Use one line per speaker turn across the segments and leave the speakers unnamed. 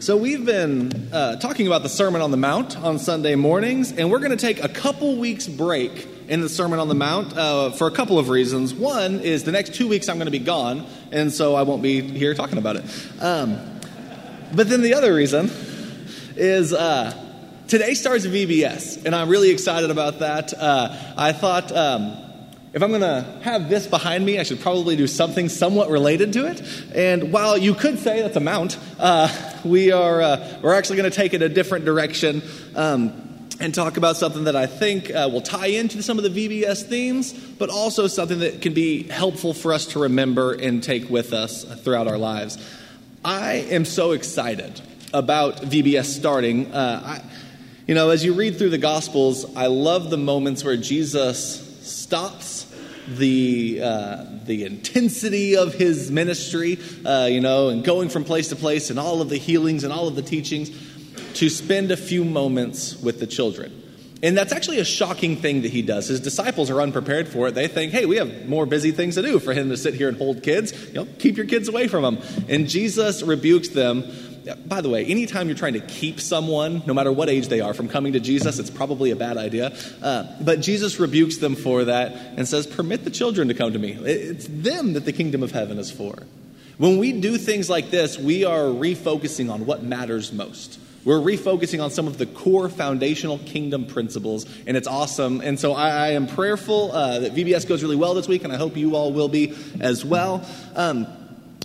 So, we've been uh, talking about the Sermon on the Mount on Sunday mornings, and we're going to take a couple weeks' break in the Sermon on the Mount uh, for a couple of reasons. One is the next two weeks I'm going to be gone, and so I won't be here talking about it. Um, but then the other reason is uh, today starts VBS, and I'm really excited about that. Uh, I thought. Um, if I'm going to have this behind me, I should probably do something somewhat related to it. And while you could say that's a mount, uh, we are uh, we're actually going to take it a different direction um, and talk about something that I think uh, will tie into some of the VBS themes, but also something that can be helpful for us to remember and take with us throughout our lives. I am so excited about VBS starting. Uh, I, you know, as you read through the Gospels, I love the moments where Jesus stops the, uh, the intensity of his ministry, uh, you know, and going from place to place and all of the healings and all of the teachings to spend a few moments with the children. And that's actually a shocking thing that he does. His disciples are unprepared for it. They think, hey, we have more busy things to do for him to sit here and hold kids. You know, keep your kids away from him. And Jesus rebukes them by the way, anytime you're trying to keep someone, no matter what age they are, from coming to Jesus, it's probably a bad idea. Uh, but Jesus rebukes them for that and says, Permit the children to come to me. It's them that the kingdom of heaven is for. When we do things like this, we are refocusing on what matters most. We're refocusing on some of the core foundational kingdom principles, and it's awesome. And so I, I am prayerful uh, that VBS goes really well this week, and I hope you all will be as well. Um,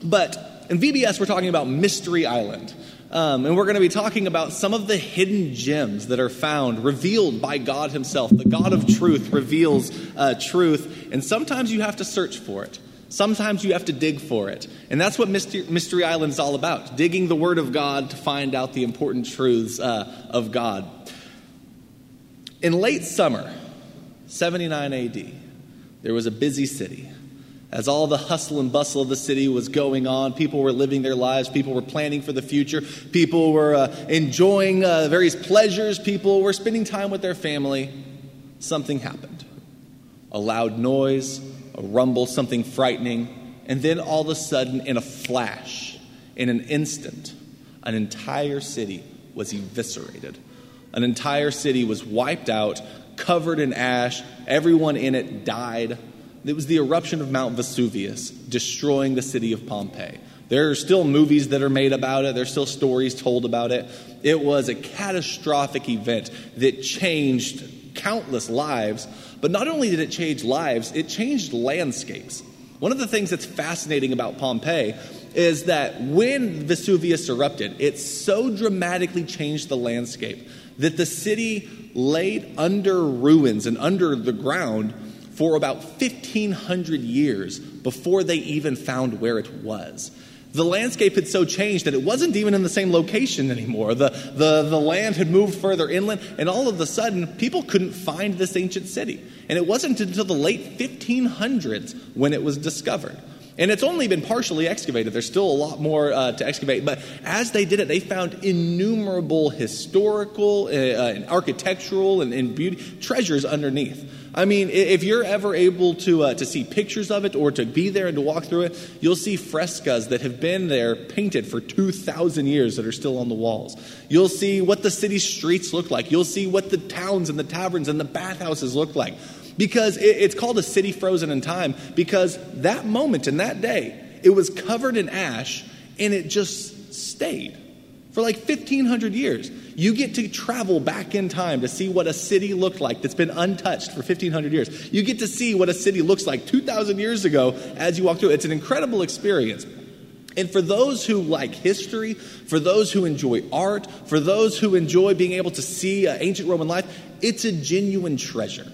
but in VBS, we're talking about Mystery Island. Um, and we're going to be talking about some of the hidden gems that are found, revealed by God Himself. The God of truth reveals uh, truth, and sometimes you have to search for it. Sometimes you have to dig for it. And that's what Mystery, Mystery Island is all about digging the Word of God to find out the important truths uh, of God. In late summer, 79 AD, there was a busy city as all the hustle and bustle of the city was going on, people were living their lives, people were planning for the future, people were uh, enjoying uh, various pleasures, people were spending time with their family. Something happened a loud noise, a rumble, something frightening, and then all of a sudden, in a flash, in an instant, an entire city was eviscerated. An entire city was wiped out, covered in ash. Everyone in it died it was the eruption of Mount Vesuvius destroying the city of Pompeii. There are still movies that are made about it, there's still stories told about it. It was a catastrophic event that changed countless lives, but not only did it change lives, it changed landscapes. One of the things that's fascinating about Pompeii is that when Vesuvius erupted, it so dramatically changed the landscape that the city laid under ruins and under the ground for about 1,500 years before they even found where it was. The landscape had so changed that it wasn't even in the same location anymore. The, the, the land had moved further inland, and all of a sudden, people couldn't find this ancient city. And it wasn't until the late 1500s when it was discovered. And it's only been partially excavated. There's still a lot more uh, to excavate. But as they did it, they found innumerable historical, uh, and architectural, and, and beauty treasures underneath. I mean, if you're ever able to, uh, to see pictures of it or to be there and to walk through it, you'll see frescoes that have been there painted for 2,000 years that are still on the walls. You'll see what the city streets look like. You'll see what the towns and the taverns and the bathhouses look like. Because it's called a city frozen in time, because that moment in that day, it was covered in ash and it just stayed for like 1,500 years. You get to travel back in time to see what a city looked like that's been untouched for 1,500 years. You get to see what a city looks like 2,000 years ago as you walk through. It's an incredible experience. And for those who like history, for those who enjoy art, for those who enjoy being able to see uh, ancient Roman life, it's a genuine treasure.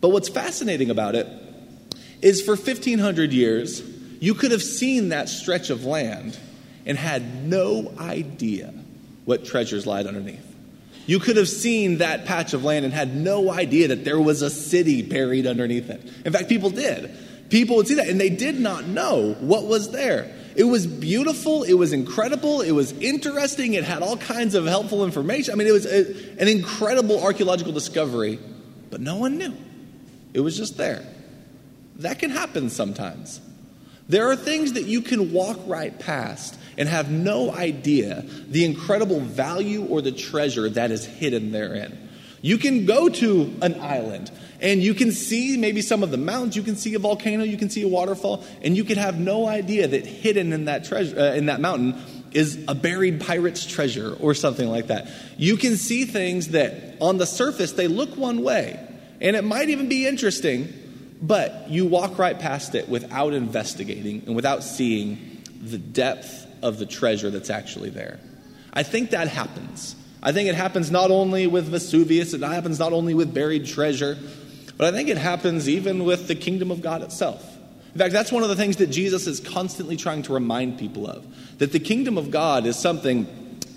But what's fascinating about it is for 1,500 years, you could have seen that stretch of land and had no idea what treasures lied underneath. You could have seen that patch of land and had no idea that there was a city buried underneath it. In fact, people did. People would see that, and they did not know what was there. It was beautiful, it was incredible, it was interesting, it had all kinds of helpful information. I mean, it was a, an incredible archaeological discovery, but no one knew. It was just there. That can happen sometimes. There are things that you can walk right past and have no idea the incredible value or the treasure that is hidden therein. You can go to an island and you can see maybe some of the mountains, you can see a volcano, you can see a waterfall, and you could have no idea that hidden in that treasure uh, in that mountain is a buried pirate's treasure or something like that. You can see things that on the surface they look one way, and it might even be interesting, but you walk right past it without investigating and without seeing the depth of the treasure that's actually there. I think that happens. I think it happens not only with Vesuvius, it happens not only with buried treasure, but I think it happens even with the kingdom of God itself. In fact, that's one of the things that Jesus is constantly trying to remind people of that the kingdom of God is something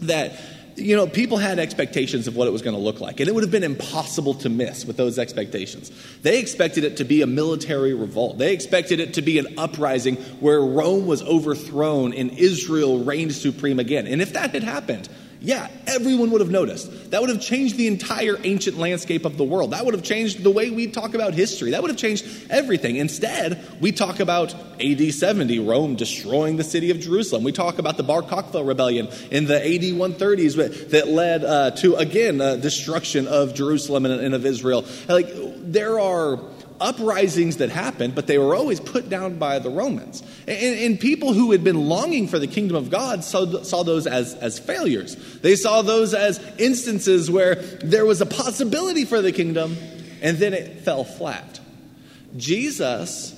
that you know, people had expectations of what it was going to look like, and it would have been impossible to miss with those expectations. They expected it to be a military revolt. They expected it to be an uprising where Rome was overthrown and Israel reigned supreme again. And if that had happened, yeah, everyone would have noticed. That would have changed the entire ancient landscape of the world. That would have changed the way we talk about history. That would have changed everything. Instead, we talk about AD 70, Rome destroying the city of Jerusalem. We talk about the Bar Kokhba rebellion in the AD 130s that led uh, to, again, uh, destruction of Jerusalem and, and of Israel. Like, there are uprisings that happened, but they were always put down by the Romans. And, and people who had been longing for the kingdom of God saw, saw those as, as failures. They saw those as instances where there was a possibility for the kingdom, and then it fell flat. Jesus,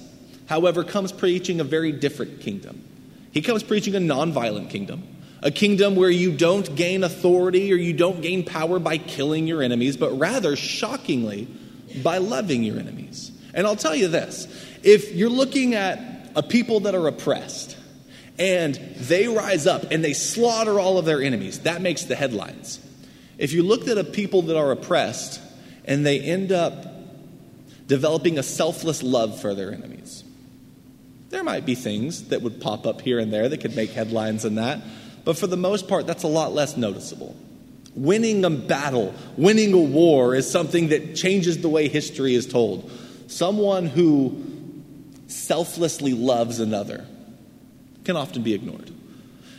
however, comes preaching a very different kingdom. He comes preaching a nonviolent kingdom. A kingdom where you don't gain authority or you don't gain power by killing your enemies, but rather, shockingly, by loving your enemies. And I'll tell you this if you're looking at a people that are oppressed and they rise up and they slaughter all of their enemies, that makes the headlines. If you looked at a people that are oppressed and they end up developing a selfless love for their enemies, there might be things that would pop up here and there that could make headlines in that, but for the most part, that's a lot less noticeable. Winning a battle, winning a war is something that changes the way history is told. Someone who selflessly loves another can often be ignored.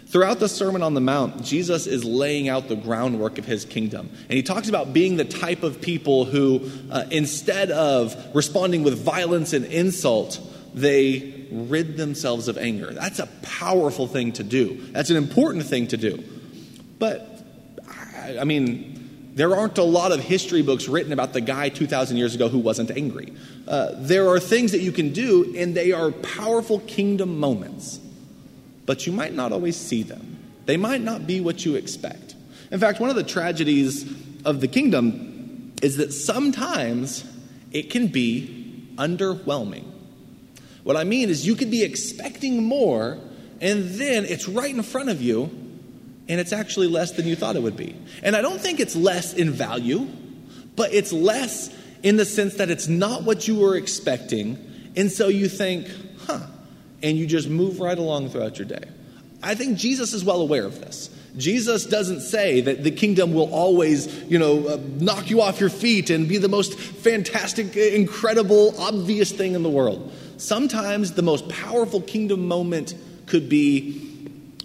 Throughout the Sermon on the Mount, Jesus is laying out the groundwork of his kingdom. And he talks about being the type of people who, uh, instead of responding with violence and insult, they rid themselves of anger. That's a powerful thing to do, that's an important thing to do. But I mean, there aren't a lot of history books written about the guy 2,000 years ago who wasn't angry. Uh, there are things that you can do, and they are powerful kingdom moments, but you might not always see them. They might not be what you expect. In fact, one of the tragedies of the kingdom is that sometimes it can be underwhelming. What I mean is, you could be expecting more, and then it's right in front of you, and it's actually less than you thought it would be. And I don't think it's less in value, but it's less in the sense that it's not what you were expecting. And so you think, huh, and you just move right along throughout your day. I think Jesus is well aware of this. Jesus doesn't say that the kingdom will always, you know, uh, knock you off your feet and be the most fantastic, incredible, obvious thing in the world. Sometimes the most powerful kingdom moment could be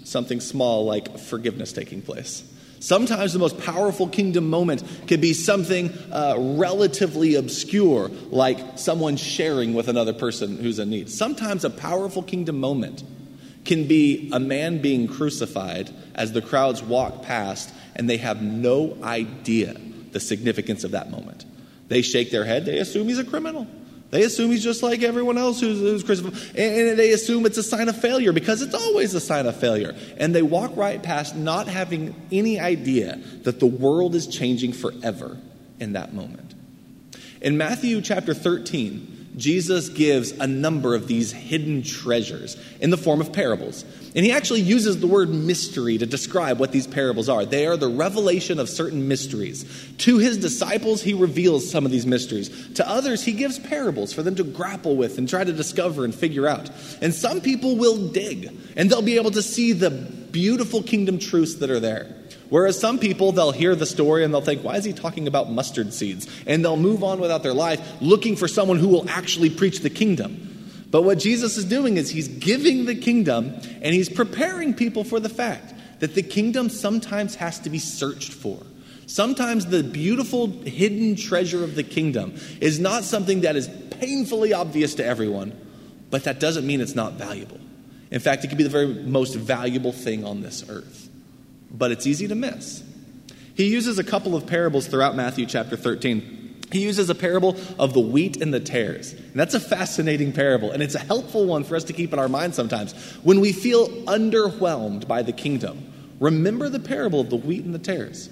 something small like forgiveness taking place. Sometimes the most powerful kingdom moment could be something uh, relatively obscure, like someone sharing with another person who's in need. Sometimes a powerful kingdom moment can be a man being crucified as the crowds walk past and they have no idea the significance of that moment. They shake their head, they assume he's a criminal. They assume he's just like everyone else who's, who's crucified. And, and they assume it's a sign of failure because it's always a sign of failure. And they walk right past not having any idea that the world is changing forever in that moment. In Matthew chapter 13, Jesus gives a number of these hidden treasures in the form of parables. And he actually uses the word mystery to describe what these parables are. They are the revelation of certain mysteries. To his disciples, he reveals some of these mysteries. To others, he gives parables for them to grapple with and try to discover and figure out. And some people will dig, and they'll be able to see the beautiful kingdom truths that are there. Whereas some people, they'll hear the story and they'll think, why is he talking about mustard seeds? And they'll move on without their life looking for someone who will actually preach the kingdom. But what Jesus is doing is he's giving the kingdom and he's preparing people for the fact that the kingdom sometimes has to be searched for. Sometimes the beautiful hidden treasure of the kingdom is not something that is painfully obvious to everyone, but that doesn't mean it's not valuable. In fact, it could be the very most valuable thing on this earth. But it's easy to miss. He uses a couple of parables throughout Matthew chapter 13. He uses a parable of the wheat and the tares. And that's a fascinating parable, and it's a helpful one for us to keep in our mind sometimes. When we feel underwhelmed by the kingdom, remember the parable of the wheat and the tares.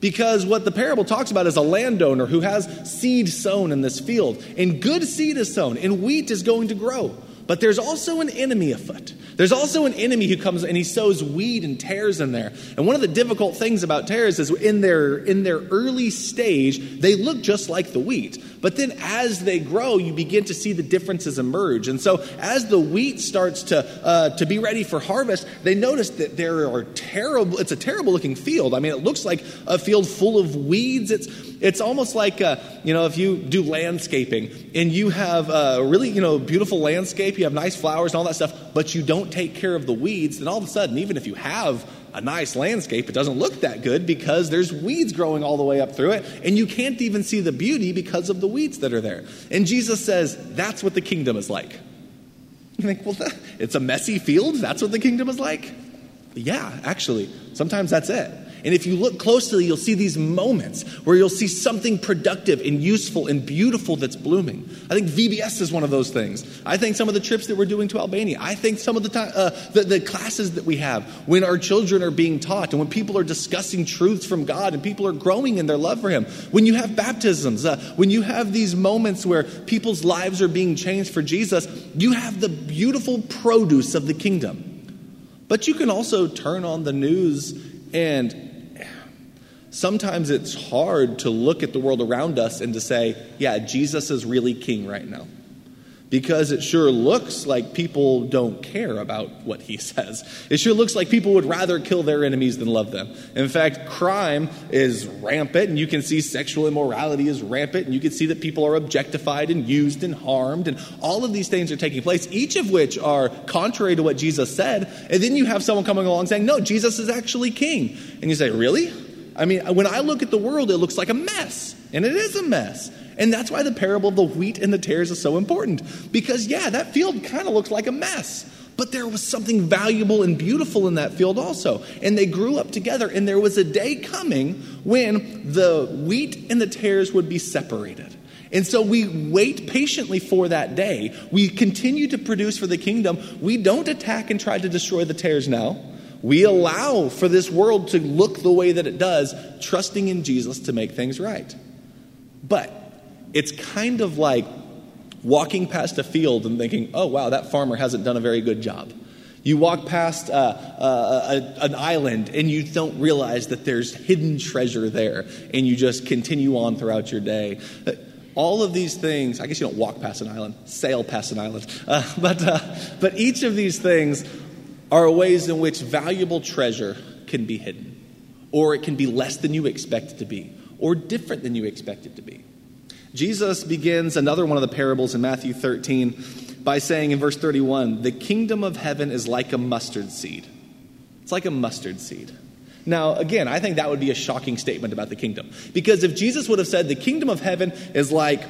Because what the parable talks about is a landowner who has seed sown in this field, and good seed is sown, and wheat is going to grow. But there's also an enemy afoot. There's also an enemy who comes and he sows weed and tares in there. And one of the difficult things about tares is in their in their early stage, they look just like the wheat. But then as they grow, you begin to see the differences emerge. And so as the wheat starts to uh, to be ready for harvest, they notice that there are terrible. It's a terrible looking field. I mean, it looks like a field full of weeds. It's it's almost like uh, you know if you do landscaping and you have a really you know beautiful landscape, you have nice flowers and all that stuff, but you don't take care of the weeds, then all of a sudden, even if you have a nice landscape, it doesn't look that good because there's weeds growing all the way up through it, and you can't even see the beauty because of the weeds that are there. And Jesus says that's what the kingdom is like. You think, well, it's a messy field? That's what the kingdom is like? Yeah, actually, sometimes that's it. And if you look closely, you'll see these moments where you'll see something productive and useful and beautiful that's blooming. I think VBS is one of those things. I think some of the trips that we're doing to Albania. I think some of the, time, uh, the, the classes that we have when our children are being taught and when people are discussing truths from God and people are growing in their love for Him. When you have baptisms, uh, when you have these moments where people's lives are being changed for Jesus, you have the beautiful produce of the kingdom. But you can also turn on the news and sometimes it's hard to look at the world around us and to say, yeah, Jesus is really king right now. Because it sure looks like people don't care about what he says. It sure looks like people would rather kill their enemies than love them. In fact, crime is rampant, and you can see sexual immorality is rampant, and you can see that people are objectified and used and harmed, and all of these things are taking place, each of which are contrary to what Jesus said. And then you have someone coming along saying, No, Jesus is actually king. And you say, Really? I mean, when I look at the world, it looks like a mess, and it is a mess. And that's why the parable of the wheat and the tares is so important. Because, yeah, that field kind of looks like a mess. But there was something valuable and beautiful in that field also. And they grew up together. And there was a day coming when the wheat and the tares would be separated. And so we wait patiently for that day. We continue to produce for the kingdom. We don't attack and try to destroy the tares now. We allow for this world to look the way that it does, trusting in Jesus to make things right. But it's kind of like walking past a field and thinking, oh, wow, that farmer hasn't done a very good job. You walk past uh, uh, a, an island and you don't realize that there's hidden treasure there, and you just continue on throughout your day. Uh, all of these things, I guess you don't walk past an island, sail past an island, uh, but, uh, but each of these things are ways in which valuable treasure can be hidden, or it can be less than you expect it to be, or different than you expect it to be. Jesus begins another one of the parables in Matthew 13 by saying in verse 31 the kingdom of heaven is like a mustard seed. It's like a mustard seed. Now, again, I think that would be a shocking statement about the kingdom. Because if Jesus would have said the kingdom of heaven is like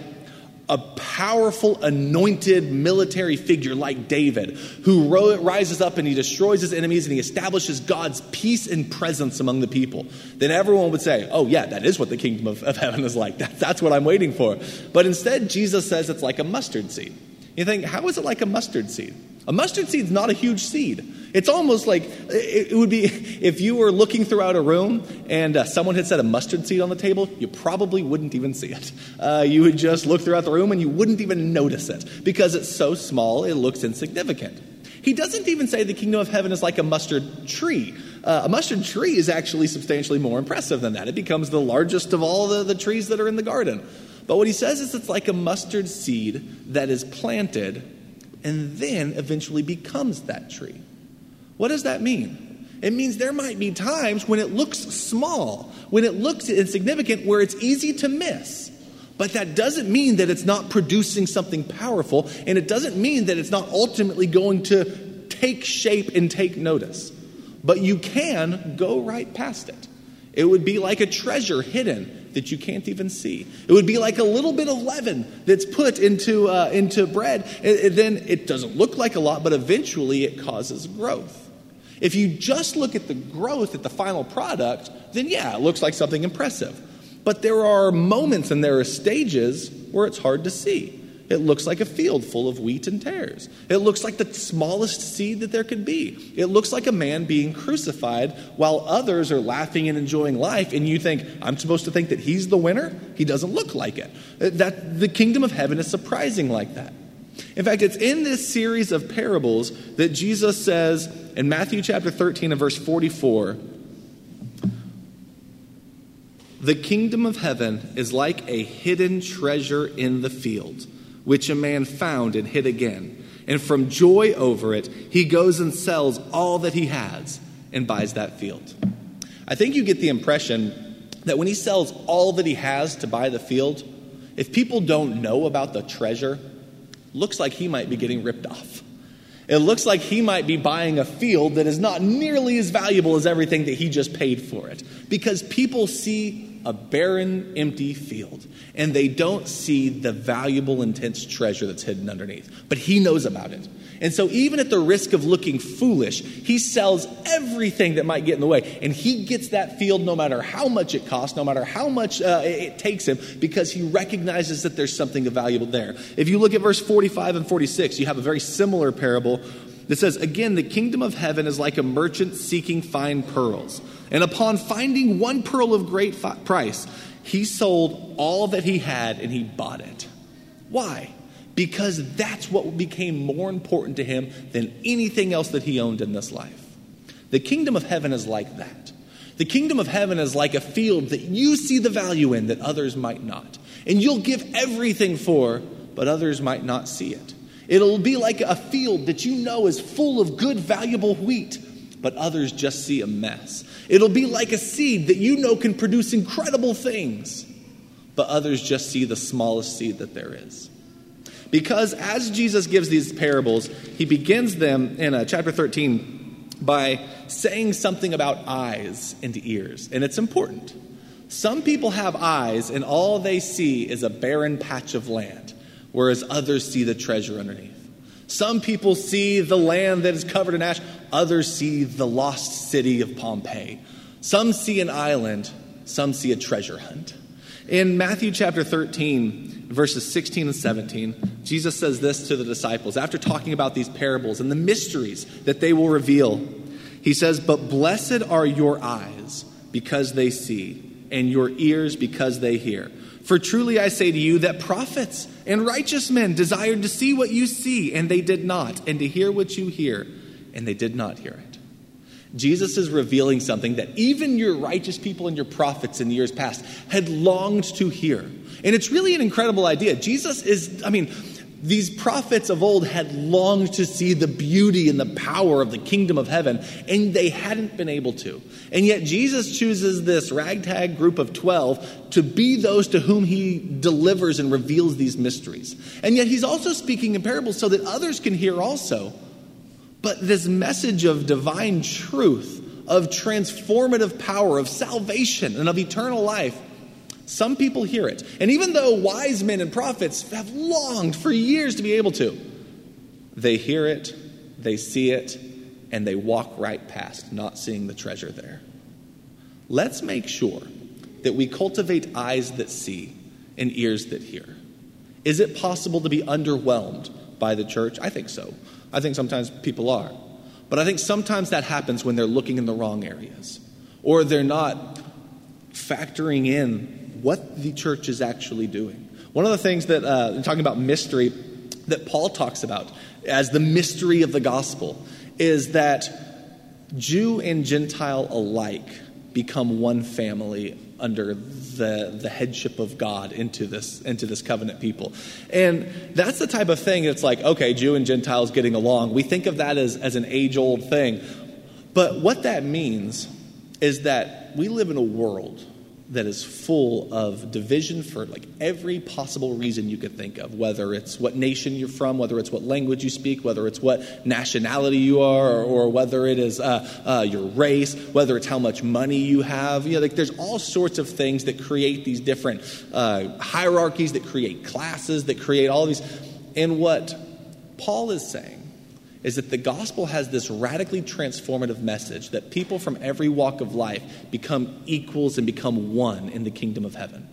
a powerful, anointed military figure like David, who rises up and he destroys his enemies and he establishes God's peace and presence among the people, then everyone would say, Oh, yeah, that is what the kingdom of, of heaven is like. That, that's what I'm waiting for. But instead, Jesus says it's like a mustard seed. You think, How is it like a mustard seed? A mustard seed is not a huge seed. It's almost like it would be if you were looking throughout a room and uh, someone had set a mustard seed on the table, you probably wouldn't even see it. Uh, you would just look throughout the room and you wouldn't even notice it because it's so small, it looks insignificant. He doesn't even say the kingdom of heaven is like a mustard tree. Uh, a mustard tree is actually substantially more impressive than that. It becomes the largest of all the, the trees that are in the garden. But what he says is it's like a mustard seed that is planted and then eventually becomes that tree. What does that mean? It means there might be times when it looks small, when it looks insignificant, where it's easy to miss. But that doesn't mean that it's not producing something powerful, and it doesn't mean that it's not ultimately going to take shape and take notice. But you can go right past it. It would be like a treasure hidden that you can't even see. It would be like a little bit of leaven that's put into, uh, into bread. And, then it doesn't look like a lot, but eventually it causes growth. If you just look at the growth at the final product, then yeah, it looks like something impressive. But there are moments and there are stages where it's hard to see. It looks like a field full of wheat and tares. It looks like the smallest seed that there could be. It looks like a man being crucified while others are laughing and enjoying life, and you think, I'm supposed to think that he's the winner? He doesn't look like it. Uh, that the kingdom of heaven is surprising like that. In fact, it's in this series of parables that Jesus says in Matthew chapter 13 and verse 44 The kingdom of heaven is like a hidden treasure in the field, which a man found and hid again. And from joy over it, he goes and sells all that he has and buys that field. I think you get the impression that when he sells all that he has to buy the field, if people don't know about the treasure, looks like he might be getting ripped off. It looks like he might be buying a field that is not nearly as valuable as everything that he just paid for it. Because people see a barren, empty field and they don't see the valuable, intense treasure that's hidden underneath. But he knows about it. And so, even at the risk of looking foolish, he sells everything that might get in the way. And he gets that field no matter how much it costs, no matter how much uh, it takes him, because he recognizes that there's something valuable there. If you look at verse 45 and 46, you have a very similar parable that says, Again, the kingdom of heaven is like a merchant seeking fine pearls. And upon finding one pearl of great fi- price, he sold all that he had and he bought it. Why? because that's what became more important to him than anything else that he owned in this life. The kingdom of heaven is like that. The kingdom of heaven is like a field that you see the value in that others might not. And you'll give everything for, but others might not see it. It'll be like a field that you know is full of good, valuable wheat, but others just see a mess. It'll be like a seed that you know can produce incredible things, but others just see the smallest seed that there is. Because as Jesus gives these parables, he begins them in uh, chapter 13 by saying something about eyes and ears, and it's important. Some people have eyes, and all they see is a barren patch of land, whereas others see the treasure underneath. Some people see the land that is covered in ash, others see the lost city of Pompeii. Some see an island, some see a treasure hunt. In Matthew chapter 13, verses 16 and 17, Jesus says this to the disciples after talking about these parables and the mysteries that they will reveal. He says, But blessed are your eyes because they see, and your ears because they hear. For truly I say to you that prophets and righteous men desired to see what you see, and they did not, and to hear what you hear, and they did not hear it. Jesus is revealing something that even your righteous people and your prophets in the years past had longed to hear. And it's really an incredible idea. Jesus is, I mean, these prophets of old had longed to see the beauty and the power of the kingdom of heaven, and they hadn't been able to. And yet, Jesus chooses this ragtag group of 12 to be those to whom he delivers and reveals these mysteries. And yet, he's also speaking in parables so that others can hear also. But this message of divine truth, of transformative power, of salvation, and of eternal life, some people hear it. And even though wise men and prophets have longed for years to be able to, they hear it, they see it, and they walk right past, not seeing the treasure there. Let's make sure that we cultivate eyes that see and ears that hear. Is it possible to be underwhelmed by the church? I think so. I think sometimes people are. But I think sometimes that happens when they're looking in the wrong areas or they're not factoring in what the church is actually doing. One of the things that, uh, talking about mystery, that Paul talks about as the mystery of the gospel is that Jew and Gentile alike become one family under the, the headship of God into this, into this covenant people. And that's the type of thing that's like, okay, Jew and Gentiles getting along. We think of that as, as an age old thing. But what that means is that we live in a world that is full of division for like every possible reason you could think of whether it's what nation you're from whether it's what language you speak whether it's what nationality you are or, or whether it is uh, uh, your race whether it's how much money you have. You know like there's all sorts of things that create these different uh, hierarchies that create classes that create all these. And what paul is saying is that the gospel has this radically transformative message that people from every walk of life become equals and become one in the kingdom of heaven.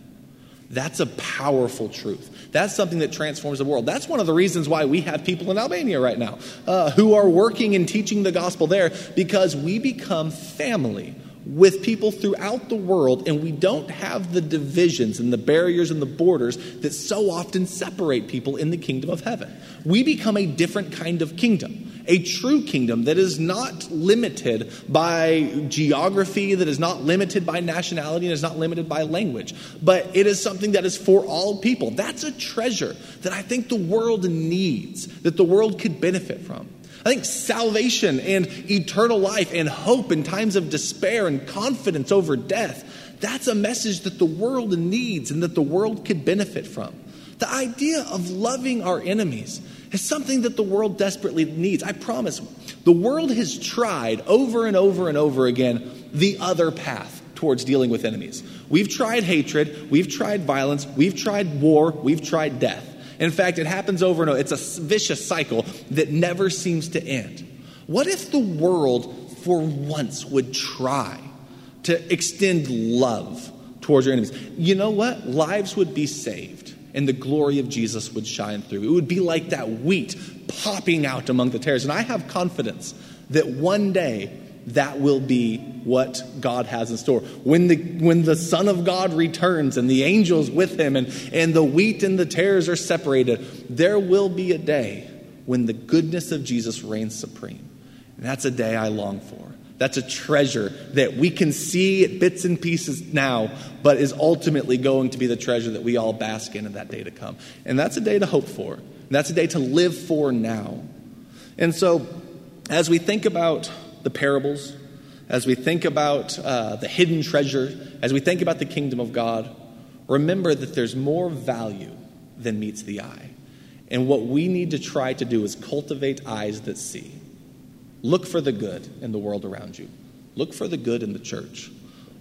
That's a powerful truth. That's something that transforms the world. That's one of the reasons why we have people in Albania right now uh, who are working and teaching the gospel there because we become family with people throughout the world, and we don't have the divisions and the barriers and the borders that so often separate people in the kingdom of heaven. We become a different kind of kingdom a true kingdom that is not limited by geography, that is not limited by nationality, and is not limited by language, but it is something that is for all people. That's a treasure that I think the world needs, that the world could benefit from. I think salvation and eternal life and hope in times of despair and confidence over death, that's a message that the world needs and that the world could benefit from. The idea of loving our enemies is something that the world desperately needs. I promise. The world has tried over and over and over again the other path towards dealing with enemies. We've tried hatred, we've tried violence, we've tried war, we've tried death. In fact, it happens over and over. It's a vicious cycle that never seems to end. What if the world, for once, would try to extend love towards your enemies? You know what? Lives would be saved and the glory of Jesus would shine through. It would be like that wheat popping out among the tares. And I have confidence that one day that will be what God has in store. When the, when the Son of God returns and the angels with him and, and the wheat and the tares are separated, there will be a day when the goodness of Jesus reigns supreme. And that's a day I long for. That's a treasure that we can see it bits and pieces now, but is ultimately going to be the treasure that we all bask in in that day to come. And that's a day to hope for. That's a day to live for now. And so, as we think about the parables, as we think about uh, the hidden treasure, as we think about the kingdom of God, remember that there's more value than meets the eye. And what we need to try to do is cultivate eyes that see. Look for the good in the world around you, look for the good in the church.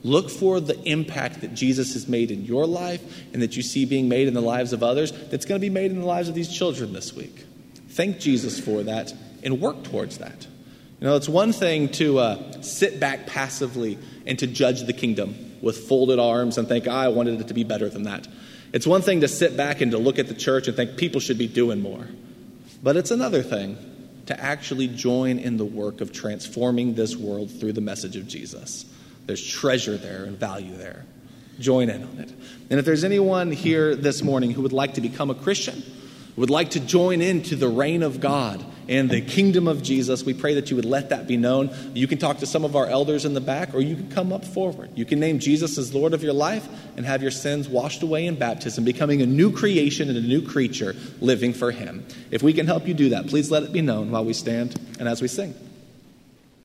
Look for the impact that Jesus has made in your life and that you see being made in the lives of others that's going to be made in the lives of these children this week. Thank Jesus for that and work towards that. You know, it's one thing to uh, sit back passively and to judge the kingdom with folded arms and think, I wanted it to be better than that. It's one thing to sit back and to look at the church and think people should be doing more. But it's another thing to actually join in the work of transforming this world through the message of Jesus. There's treasure there and value there. Join in on it. And if there's anyone here this morning who would like to become a Christian, would like to join into the reign of God and the kingdom of Jesus, we pray that you would let that be known. You can talk to some of our elders in the back, or you can come up forward. You can name Jesus as Lord of your life and have your sins washed away in baptism, becoming a new creation and a new creature living for Him. If we can help you do that, please let it be known while we stand and as we sing.